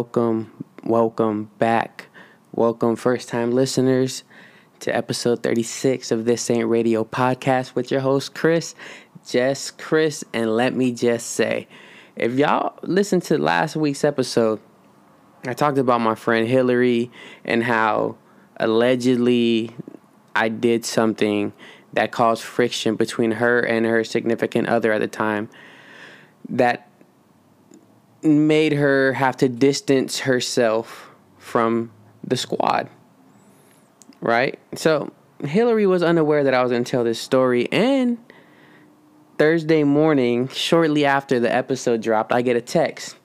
Welcome, welcome, back. Welcome, first time listeners, to episode 36 of This Ain't Radio podcast with your host, Chris. Just Chris, and let me just say, if y'all listened to last week's episode, I talked about my friend Hillary and how allegedly I did something that caused friction between her and her significant other at the time that made her have to distance herself from the squad. Right? So Hillary was unaware that I was going to tell this story. And Thursday morning, shortly after the episode dropped, I get a text.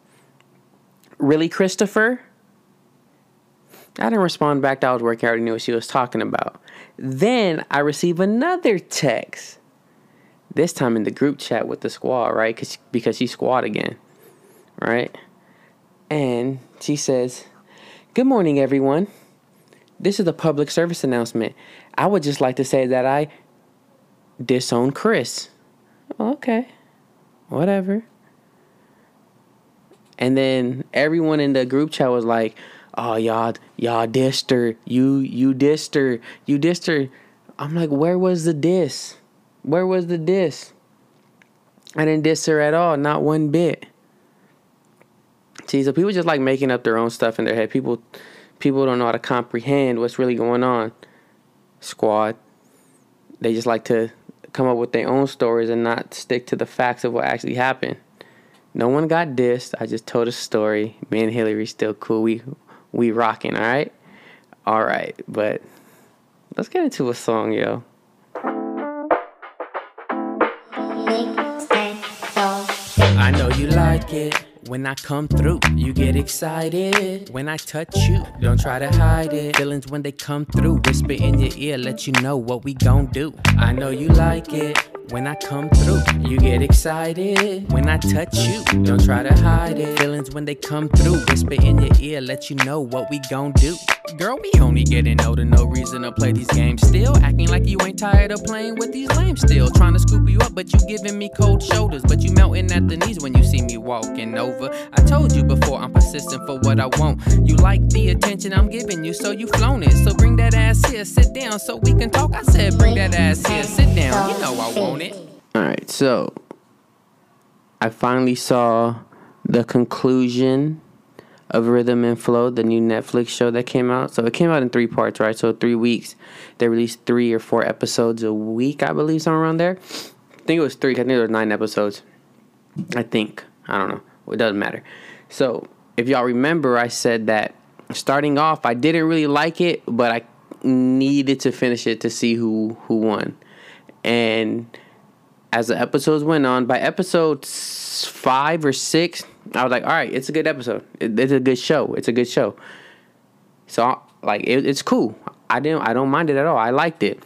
Really, Christopher? I didn't respond back. I was working. I already knew what she was talking about. Then I receive another text. This time in the group chat with the squad, right? Cause, because she squad again, right? And she says, Good morning, everyone. This is a public service announcement. I would just like to say that I disown Chris. Okay, whatever. And then everyone in the group chat was like, "Oh, y'all, y'all dissed her. You, you dissed her. You dissed her." I'm like, "Where was the diss? Where was the diss? I didn't diss her at all, not one bit." See, so people just like making up their own stuff in their head. People, people don't know how to comprehend what's really going on. Squad, they just like to come up with their own stories and not stick to the facts of what actually happened. No one got dissed. I just told a story. Me and Hillary still cool. We we rocking, all right? All right, but let's get into a song, yo. Like it. When I come through, you get excited. When I touch you, don't try to hide it. Feelings when they come through, whisper in your ear, let you know what we gon' do. I know you like it. When I come through, you get excited. When I touch you, don't try to hide it. Feelings when they come through, whisper in your ear, let you know what we gon' do. Girl, we only getting older, no reason to play these games still. Acting like you ain't tired of playing with these lames still. Trying to scoop you up, but you giving me cold shoulders. But you melting at the knees when you see me walking over. I told you before, I'm persistent for what I want. You like the attention I'm giving you, so you flown it. So bring that ass here, sit down so we can talk. I said, bring that ass here, sit down. You know I want it. All right, so I finally saw the conclusion of Rhythm and Flow, the new Netflix show that came out. So it came out in three parts, right? So three weeks. They released three or four episodes a week, I believe, somewhere around there. I think it was three. I think there were nine episodes. I think. I don't know. It doesn't matter. So if y'all remember, I said that starting off, I didn't really like it, but I needed to finish it to see who who won. And as the episodes went on, by episode five or six, I was like, all right, it's a good episode. It, it's a good show. It's a good show. So like, it, it's cool. I didn't. I don't mind it at all. I liked it.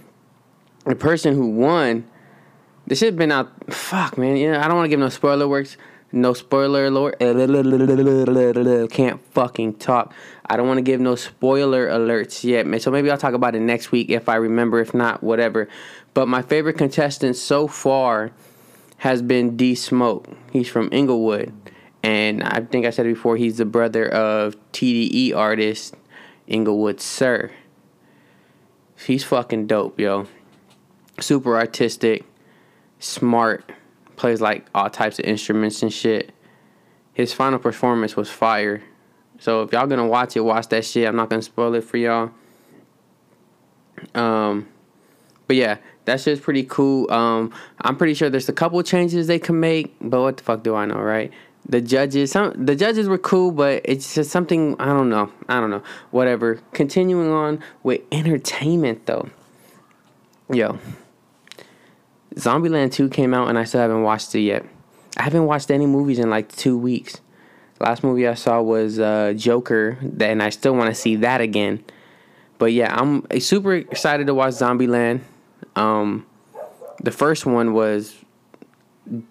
The person who won, this should have been out. Fuck, man. You know, I don't want to give no spoiler works. No spoiler alert. Can't fucking talk. I don't want to give no spoiler alerts yet. Man. So maybe I'll talk about it next week if I remember. If not, whatever. But my favorite contestant so far has been D Smoke. He's from Inglewood. And I think I said it before, he's the brother of TDE artist Inglewood Sir. He's fucking dope, yo. Super artistic, smart, plays like all types of instruments and shit. His final performance was fire. So if y'all gonna watch it, watch that shit. I'm not gonna spoil it for y'all. Um, but yeah, that's just pretty cool. Um, I'm pretty sure there's a couple changes they can make, but what the fuck do I know, right? The judges, some the judges were cool, but it's just something I don't know. I don't know. Whatever. Continuing on with entertainment though. Yo. Zombieland 2 came out and I still haven't watched it yet. I haven't watched any movies in like two weeks. Last movie I saw was uh, Joker, and I still want to see that again. But yeah, I'm super excited to watch Zombieland. Um, the first one was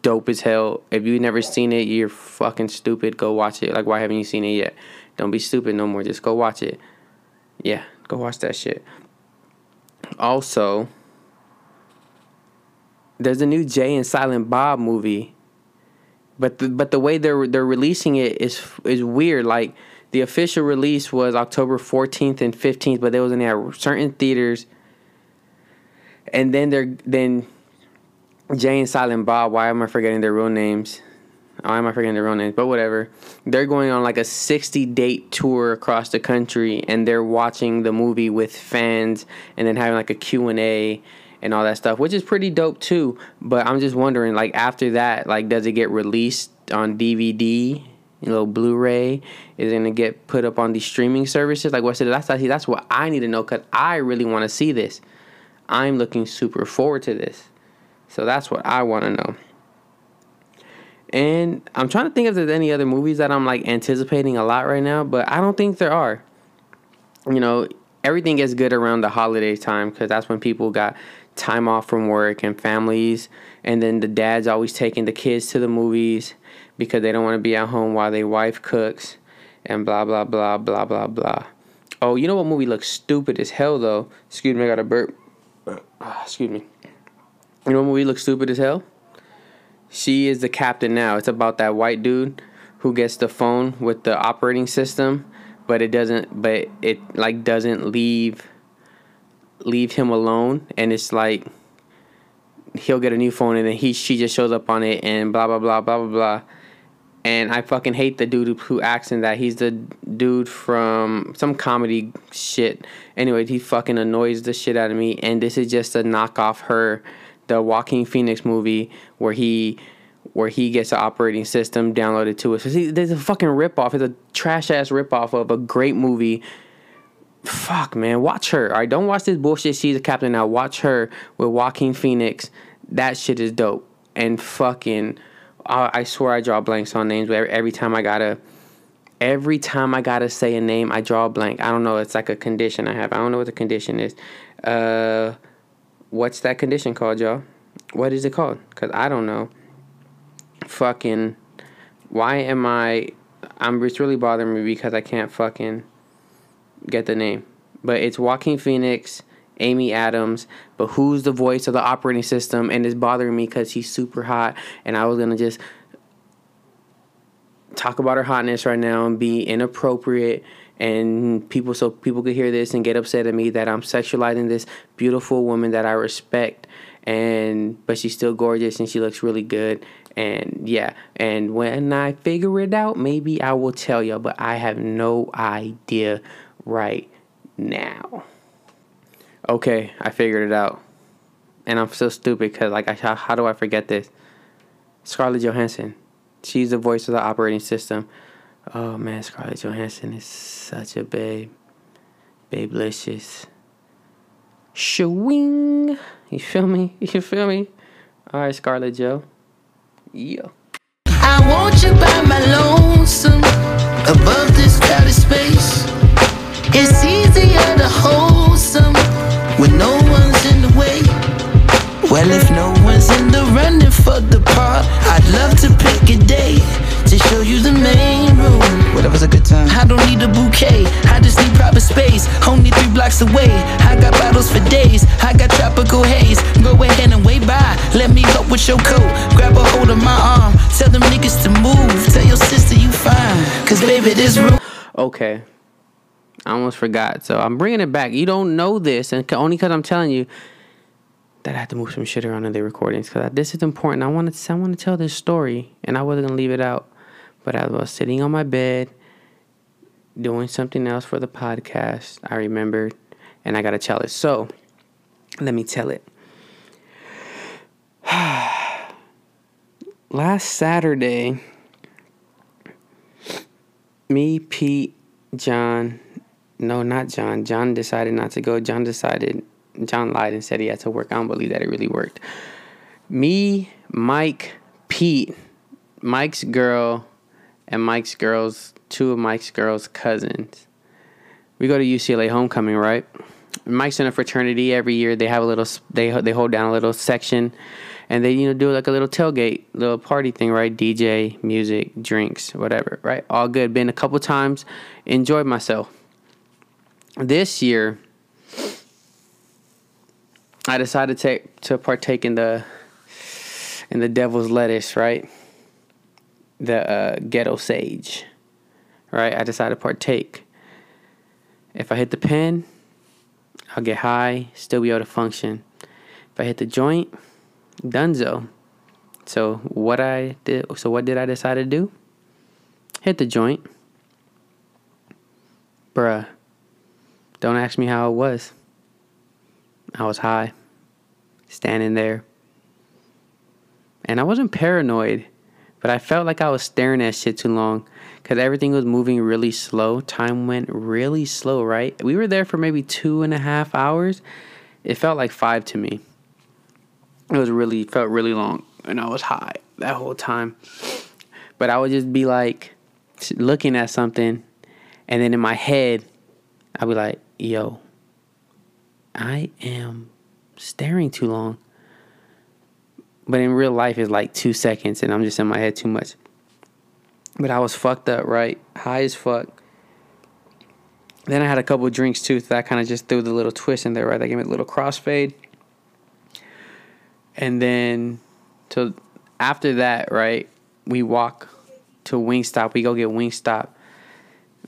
dope as hell. If you've never seen it, you're fucking stupid. Go watch it. Like, why haven't you seen it yet? Don't be stupid no more. Just go watch it. Yeah, go watch that shit. Also, there's a new Jay and Silent Bob movie but the, but the way they're they're releasing it is is weird. Like the official release was October 14th and 15th, but they was in certain theaters. And then they're then Jay and Silent Bob. Why am I forgetting their real names? Why am I forgetting their real names? But whatever. They're going on like a 60 date tour across the country, and they're watching the movie with fans, and then having like a Q and A and all that stuff, which is pretty dope too. But I'm just wondering, like after that, like does it get released on DVD? You know, Blu-ray is it gonna get put up on these streaming services. Like what's it? That's that's what I need to know because I really want to see this. I'm looking super forward to this, so that's what I want to know. And I'm trying to think if there's any other movies that I'm like anticipating a lot right now, but I don't think there are. You know, everything gets good around the holiday time because that's when people got time off from work and families, and then the dad's always taking the kids to the movies because they don't want to be at home while their wife cooks, and blah blah blah blah blah blah. Oh, you know what movie looks stupid as hell though? Excuse me, I got a burp. Uh, excuse me. You know what movie looks stupid as hell? She is the captain now. It's about that white dude who gets the phone with the operating system, but it doesn't. But it like doesn't leave leave him alone, and it's like he'll get a new phone, and then he she just shows up on it, and blah blah blah blah blah blah. And I fucking hate the dude who acts in that. He's the dude from some comedy shit. Anyway, he fucking annoys the shit out of me. And this is just a knockoff her, the Joaquin Phoenix movie where he where he gets an operating system downloaded to it. So see, there's a fucking ripoff. It's a trash ass ripoff of a great movie fuck, man, watch her. All right, don't watch this bullshit. She's a captain now. Watch her with Joaquin Phoenix. That shit is dope. And fucking, I, I swear I draw blanks on names. Every, every time I gotta, every time I gotta say a name, I draw a blank. I don't know. It's like a condition I have. I don't know what the condition is. Uh, what's that condition called, y'all? What is it called? Cause I don't know. Fucking, why am I? I'm. It's really bothering me because I can't fucking get the name. But it's Joaquin Phoenix, Amy Adams, but who's the voice of the operating system? And it's bothering me because she's super hot, and I was gonna just talk about her hotness right now and be inappropriate and people so people could hear this and get upset at me that I'm sexualizing this beautiful woman that I respect and but she's still gorgeous and she looks really good and yeah and when I figure it out maybe I will tell y'all. but I have no idea right now. Okay, I figured it out. And I'm so stupid because, like, I, how, how do I forget this? Scarlett Johansson. She's the voice of the operating system. Oh man, Scarlett Johansson is such a babe. Babelicious. Shwing. You feel me? You feel me? Alright, Scarlett Joe. Yeah. I want you by my lonesome above this crowded space. It's easier to hold when no one's in the way. Well, if no one's in the running for the part, I'd love to pick a day to show you the main room. Whatever's a good time. I don't need a bouquet, I just need proper space. Only three blocks away. I got bottles for days, I got tropical haze. Go ahead and wait by. Let me help with your coat. Grab a hold of my arm. Tell them niggas to move. Tell your sister you fine. Cause baby, this room. Okay. I almost forgot. So I'm bringing it back. You don't know this, and only because I'm telling you that I have to move some shit around in the recordings because this is important. I want to I want to tell this story, and I wasn't gonna leave it out. But I was sitting on my bed doing something else for the podcast. I remembered, and I gotta tell it. So let me tell it. Last Saturday, me, Pete, John, no, not John. John decided not to go. John decided, John lied and said he had to work. I don't believe that it really worked. Me, Mike, Pete, Mike's girl, and Mike's girls, two of Mike's girls' cousins. We go to UCLA homecoming, right? Mike's in a fraternity every year. They have a little, they they hold down a little section, and they you know do like a little tailgate, little party thing, right? DJ, music, drinks, whatever, right? All good. Been a couple times, enjoyed myself this year, I decided to to partake in the in the devil's lettuce, right? the uh, ghetto sage. Right? I decided to partake. If I hit the pen, I'll get high, still be able to function. If I hit the joint, dunzo. So what I did so what did I decide to do? Hit the joint. Bruh. Don't ask me how it was. I was high. Standing there. And I wasn't paranoid, but I felt like I was staring at shit too long because everything was moving really slow. Time went really slow, right? We were there for maybe two and a half hours. It felt like five to me. It was really felt really long, and I was high that whole time. But I would just be like looking at something, and then in my head, I'd be like, "Yo, I am staring too long." But in real life, it's like two seconds, and I'm just in my head too much. But I was fucked up, right? High as fuck. Then I had a couple drinks too, so that kind of just threw the little twist in there, right? That gave me a little crossfade. And then, so after that, right, we walk to Wingstop. We go get Wingstop.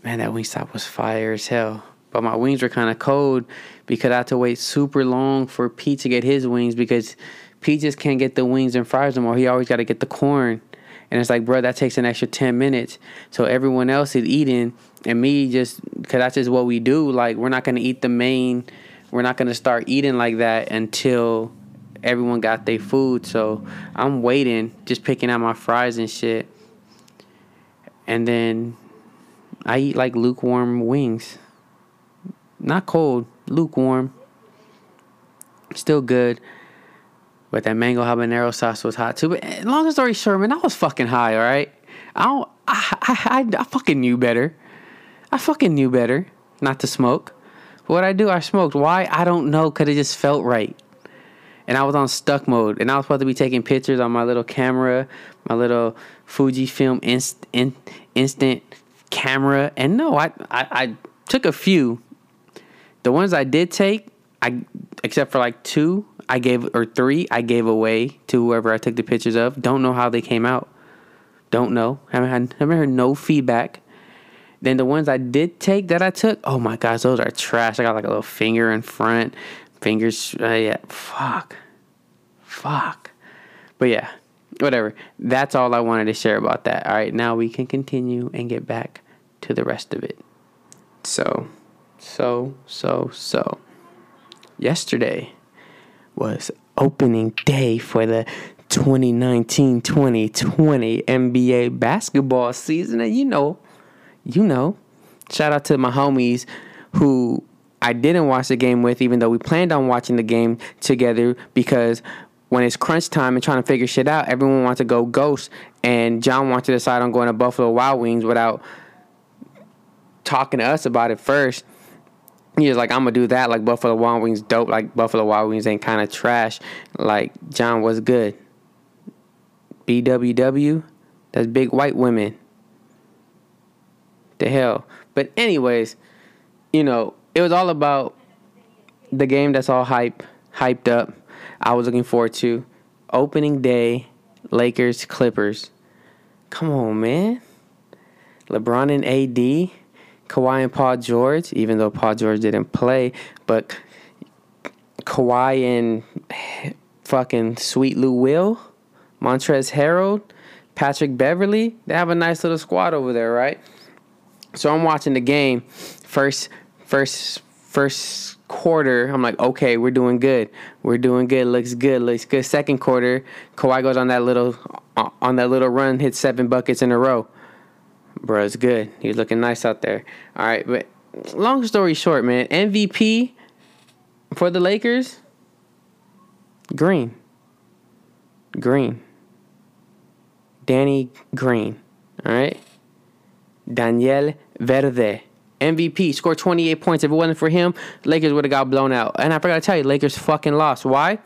Man, that Wingstop was fire as hell. But my wings were kind of cold because I had to wait super long for Pete to get his wings because Pete just can't get the wings and fries no more. He always got to get the corn. And it's like, bro, that takes an extra 10 minutes. So everyone else is eating, and me just, because that's just what we do. Like, we're not going to eat the main, we're not going to start eating like that until everyone got their food. So I'm waiting, just picking out my fries and shit. And then I eat like lukewarm wings. Not cold, lukewarm. Still good. But that mango habanero sauce was hot too. But eh, long story short, man, I was fucking high, all right? I don't, I, I, I, I fucking knew better. I fucking knew better not to smoke. But what I do, I smoked. Why? I don't know, because it just felt right. And I was on stuck mode. And I was supposed to be taking pictures on my little camera, my little Fujifilm inst, in, instant camera. And no, I, I, I took a few. The ones I did take, I except for like two, I gave or three I gave away to whoever I took the pictures of. Don't know how they came out. Don't know. Haven't had haven't heard no feedback. Then the ones I did take that I took, oh my gosh, those are trash. I got like a little finger in front, fingers. Uh, yeah, fuck, fuck. But yeah, whatever. That's all I wanted to share about that. All right, now we can continue and get back to the rest of it. So, so, so, so. Yesterday, was opening day for the 2019 2020 NBA basketball season. And you know, you know, shout out to my homies who I didn't watch the game with, even though we planned on watching the game together because when it's crunch time and trying to figure shit out, everyone wants to go ghost. And John wants to decide on going to Buffalo Wild Wings without talking to us about it first he was like, I'm gonna do that. Like Buffalo Wild Wings, dope. Like Buffalo Wild Wings ain't kind of trash. Like John was good. BWW, that's big white women. The hell. But anyways, you know, it was all about the game that's all hype, hyped up. I was looking forward to opening day, Lakers Clippers. Come on, man. LeBron and AD Kawhi and Paul George, even though Paul George didn't play, but Kawhi and fucking Sweet Lou Will, Montrezl Harrell, Patrick Beverley, they have a nice little squad over there, right? So I'm watching the game. First, first, first quarter, I'm like, okay, we're doing good. We're doing good. Looks good. Looks good. Second quarter, Kawhi goes on that little on that little run, hits seven buckets in a row bro, it's good. He's looking nice out there. All right, but long story short, man, MVP for the Lakers, Green. Green. Danny Green. All right. Daniel Verde. MVP scored 28 points. If it wasn't for him, Lakers would have got blown out. And I forgot to tell you, Lakers fucking lost. Why?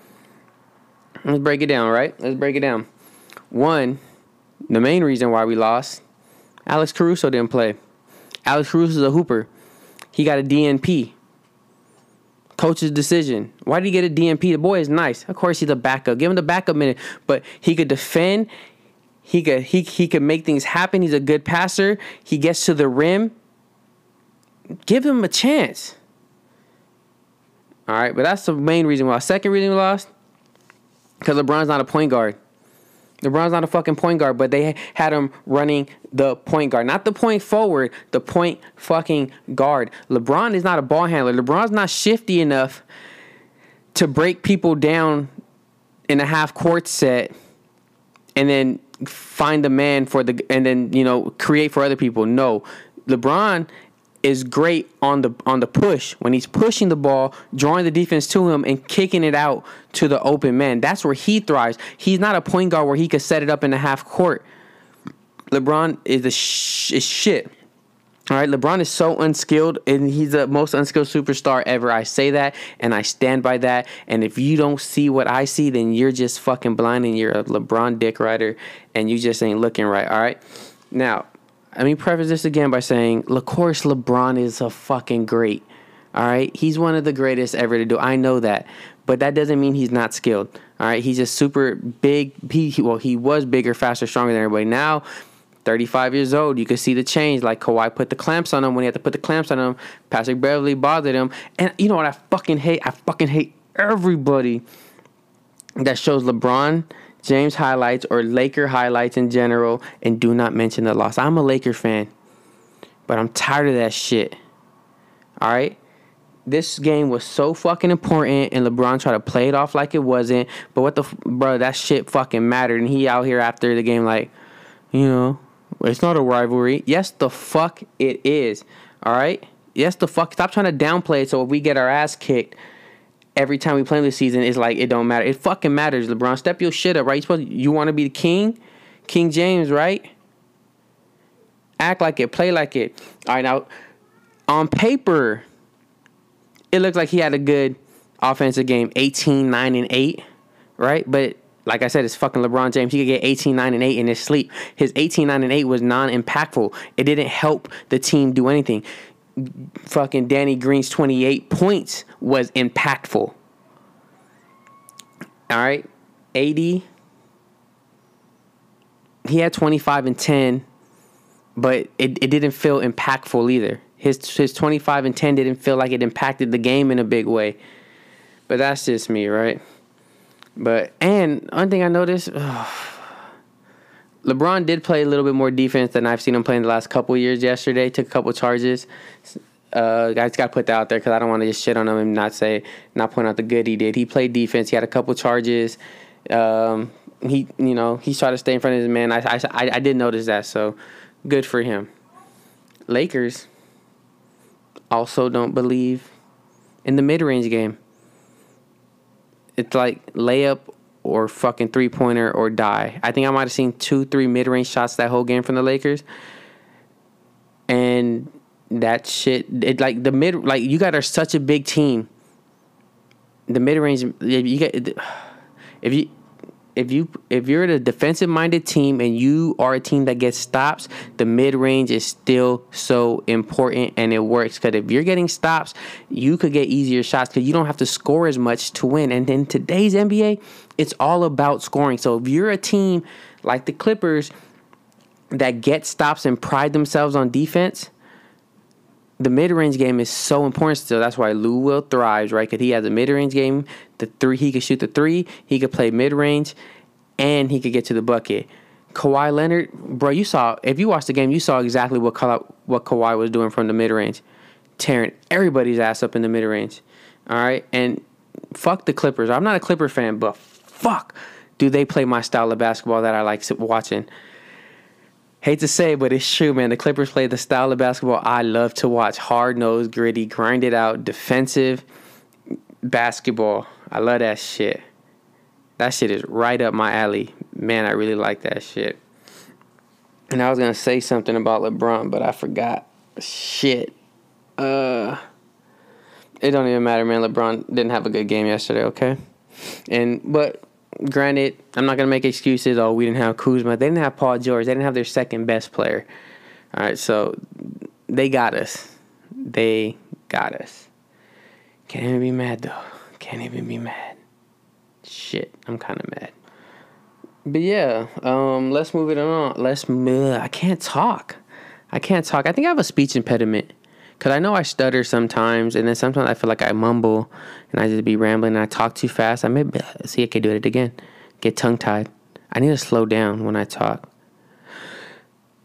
Let's break it down, right? Let's break it down. One, the main reason why we lost Alex Caruso didn't play. Alex Caruso is a hooper. He got a DNP. Coach's decision. Why did he get a DNP? The boy is nice. Of course, he's a backup. Give him the backup minute. But he could defend. He could he he could make things happen. He's a good passer. He gets to the rim. Give him a chance. All right, but that's the main reason why. Second reason we lost because LeBron's not a point guard. LeBron's not a fucking point guard, but they had him running the point guard, not the point forward, the point fucking guard. LeBron is not a ball handler. LeBron's not shifty enough to break people down in a half court set and then find the man for the and then you know create for other people. No, LeBron is great on the on the push when he's pushing the ball, drawing the defense to him, and kicking it out to the open man. That's where he thrives. He's not a point guard where he could set it up in the half court. LeBron is a sh- is shit. All right, LeBron is so unskilled, and he's the most unskilled superstar ever. I say that, and I stand by that. And if you don't see what I see, then you're just fucking blind, and you're a LeBron dick rider, and you just ain't looking right. All right, now let me preface this again by saying, of course, LeBron is a fucking great. All right, he's one of the greatest ever to do. I know that, but that doesn't mean he's not skilled. All right, he's a super big. He well, he was bigger, faster, stronger than everybody. Now, 35 years old, you can see the change. Like Kawhi put the clamps on him when he had to put the clamps on him. Patrick Beverley bothered him, and you know what? I fucking hate. I fucking hate everybody that shows LeBron James highlights or Laker highlights in general and do not mention the loss. I'm a Laker fan, but I'm tired of that shit. All right? This game was so fucking important, and LeBron tried to play it off like it wasn't. But what the bro? That shit fucking mattered, and he out here after the game like, you know, it's not a rivalry. Yes, the fuck it is. All right. Yes, the fuck. Stop trying to downplay it. So if we get our ass kicked, every time we play this season, it's like it don't matter. It fucking matters, LeBron. Step your shit up, right? You supposed you want to be the king, King James, right? Act like it, play like it. All right, now on paper, it looks like he had a good offensive game, 18, 9, and 8, right? But like I said, it's fucking LeBron James. He could get 18, 9, and 8 in his sleep. His 18, 9, and 8 was non impactful. It didn't help the team do anything fucking Danny Green's 28 points was impactful. All right. AD. He had 25 and 10, but it, it didn't feel impactful either. His his 25 and 10 didn't feel like it impacted the game in a big way. But that's just me, right? But and one thing I noticed, ugh, LeBron did play a little bit more defense than I've seen him play in the last couple years. Yesterday, took a couple charges. Uh, I just got to put that out there because I don't want to just shit on him and not say, not point out the good he did. He played defense. He had a couple charges. Um, he, you know, he tried to stay in front of his man. I, I, I did notice that, so good for him. Lakers also don't believe in the mid range game. It's like layup or fucking three pointer or die. I think I might have seen two, three mid range shots that whole game from the Lakers. And that shit, it like the mid, like you got are such a big team. The mid range, you get if you if you if you're a defensive minded team and you are a team that gets stops, the mid range is still so important and it works. Because if you're getting stops, you could get easier shots because you don't have to score as much to win. And in today's NBA, it's all about scoring. So if you're a team like the Clippers that get stops and pride themselves on defense, the mid range game is so important still. That's why Lou Will thrives, right? Because he has a mid range game. The three, he could shoot the three. He could play mid range, and he could get to the bucket. Kawhi Leonard, bro, you saw if you watched the game, you saw exactly what Ka- what Kawhi was doing from the mid range, tearing everybody's ass up in the mid range. All right, and fuck the Clippers. I'm not a Clipper fan, but fuck, do they play my style of basketball that I like watching? hate to say, but it's true, man. The Clippers play the style of basketball I love to watch. Hard nosed, gritty, grinded out, defensive basketball. I love that shit. That shit is right up my alley. Man, I really like that shit. And I was gonna say something about LeBron, but I forgot. Shit. Uh it don't even matter, man. LeBron didn't have a good game yesterday, okay? And but granted, I'm not gonna make excuses. Oh, we didn't have Kuzma. They didn't have Paul George. They didn't have their second best player. All right, so they got us. They got us. Can't even be mad though. Can't even be mad. Shit, I'm kind of mad. but yeah, um, let's move it on. Let's. Uh, I can't talk. I can't talk. I think I have a speech impediment. Cause I know I stutter sometimes, and then sometimes I feel like I mumble, and I just be rambling, and I talk too fast. I may be, see I can do it again. Get tongue tied. I need to slow down when I talk.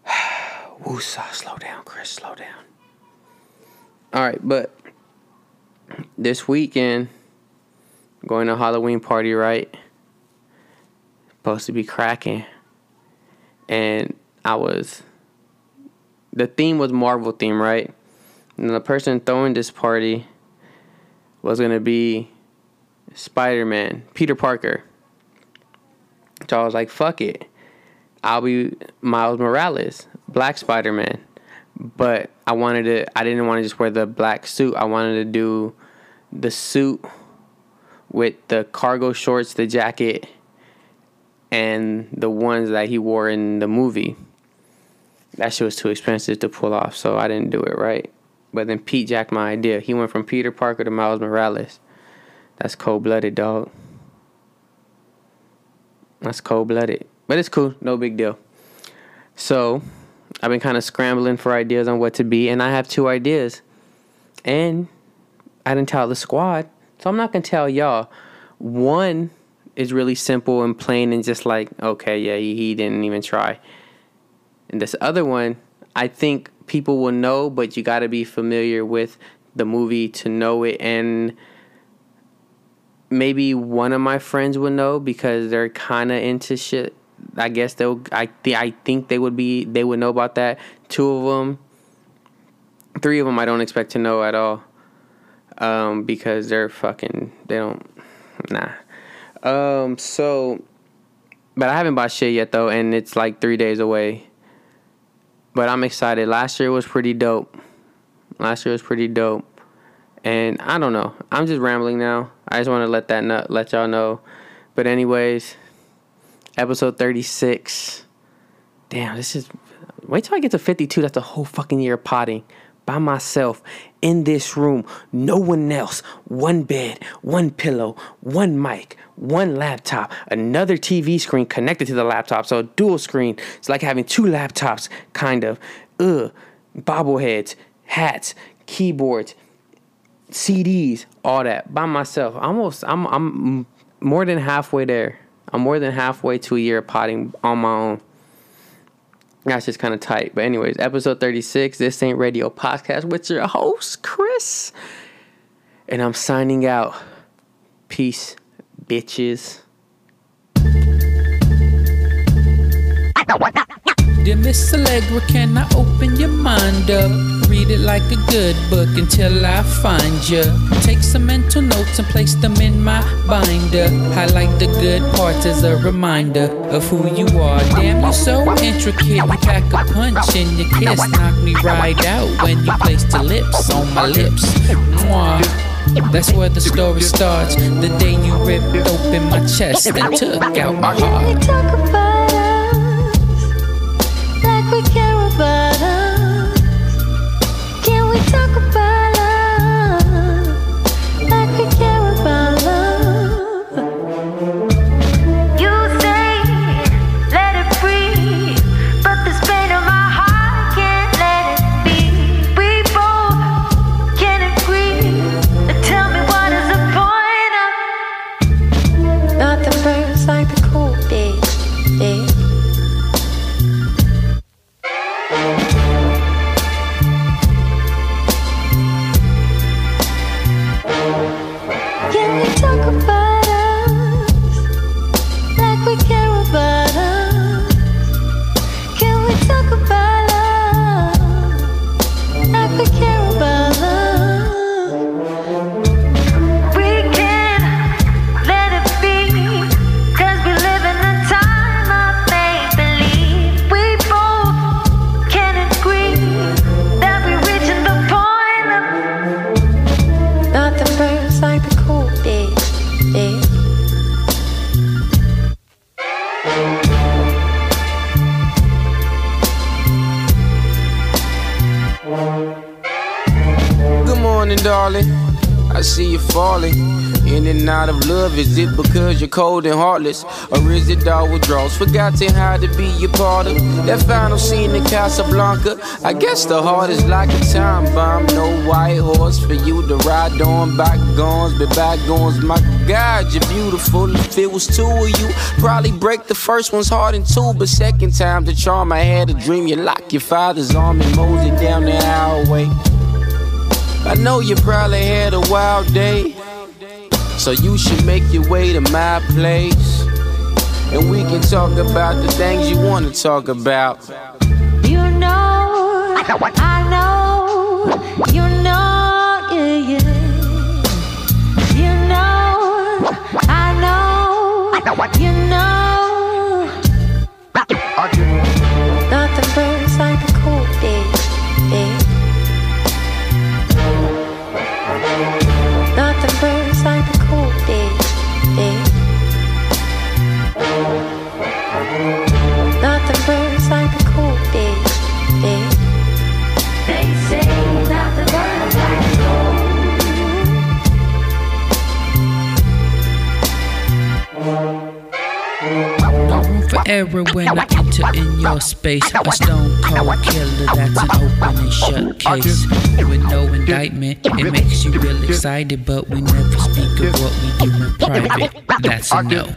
Woosah, slow down, Chris, slow down. All right, but this weekend, going to Halloween party, right? Supposed to be cracking, and I was. The theme was Marvel theme, right? And the person throwing this party was gonna be Spider Man, Peter Parker. So I was like, fuck it. I'll be Miles Morales, Black Spider Man. But I wanted to, I didn't want to just wear the black suit. I wanted to do the suit with the cargo shorts, the jacket, and the ones that he wore in the movie. That shit was too expensive to pull off, so I didn't do it right. But then Pete jacked my idea. He went from Peter Parker to Miles Morales. That's cold blooded, dog. That's cold blooded. But it's cool. No big deal. So I've been kind of scrambling for ideas on what to be, and I have two ideas. And I didn't tell the squad. So I'm not going to tell y'all. One is really simple and plain and just like, okay, yeah, he, he didn't even try. And this other one, I think people will know, but you got to be familiar with the movie to know it. And maybe one of my friends would know because they're kind of into shit. I guess they'll. I th- I think they would be. They would know about that. Two of them, three of them, I don't expect to know at all. Um, because they're fucking. They don't. Nah. Um. So, but I haven't bought shit yet though, and it's like three days away. But I'm excited. Last year was pretty dope. Last year was pretty dope. And I don't know. I'm just rambling now. I just want to let that let y'all know. But anyways, episode 36. Damn, this is wait till I get to 52. That's a whole fucking year of potting by myself in this room. No one else. One bed, one pillow, one mic, one laptop, another TV screen connected to the laptop. So dual screen. It's like having two laptops, kind of. Ugh. Bobbleheads, hats, keyboards, CDs, all that by myself. Almost, I'm, I'm more than halfway there. I'm more than halfway to a year of potting on my own. That's just kind of tight. But anyways, episode 36, This Ain't Radio Podcast with your host, Chris. And I'm signing out. Peace, bitches. Dear Miss Allegra, can I open your mind up? Read it like a good book until I find you. Take some mental notes and place them in my binder. Highlight the good parts as a reminder of who you are. Damn, you're so intricate. You pack a punch in your kiss. Knock me right out when you place the lips on my lips. Mwah. That's where the story starts. The day you ripped open my chest and took out my heart. morning, darling. I see you falling. In and out of love, is it because you're cold and heartless? Or is it all withdrawals? Forgotten how to be your part of that final scene in Casablanca. I guess the heart is like a time bomb. No white horse for you to ride on. Bygones, be bygones. My God, you're beautiful. If it was two of you, probably break the first one's heart in two. But second time, the charm I had a dream. You lock your father's arm and mosey down the hallway. I know you probably had a wild day. So you should make your way to my place. And we can talk about the things you want to talk about. You know, I know, you know, yeah, yeah. You know, I know, you know. Space. A stone cold killer, that's an open and shut case. With no indictment, it makes you real excited, but we never speak of what we do in private. That's a no.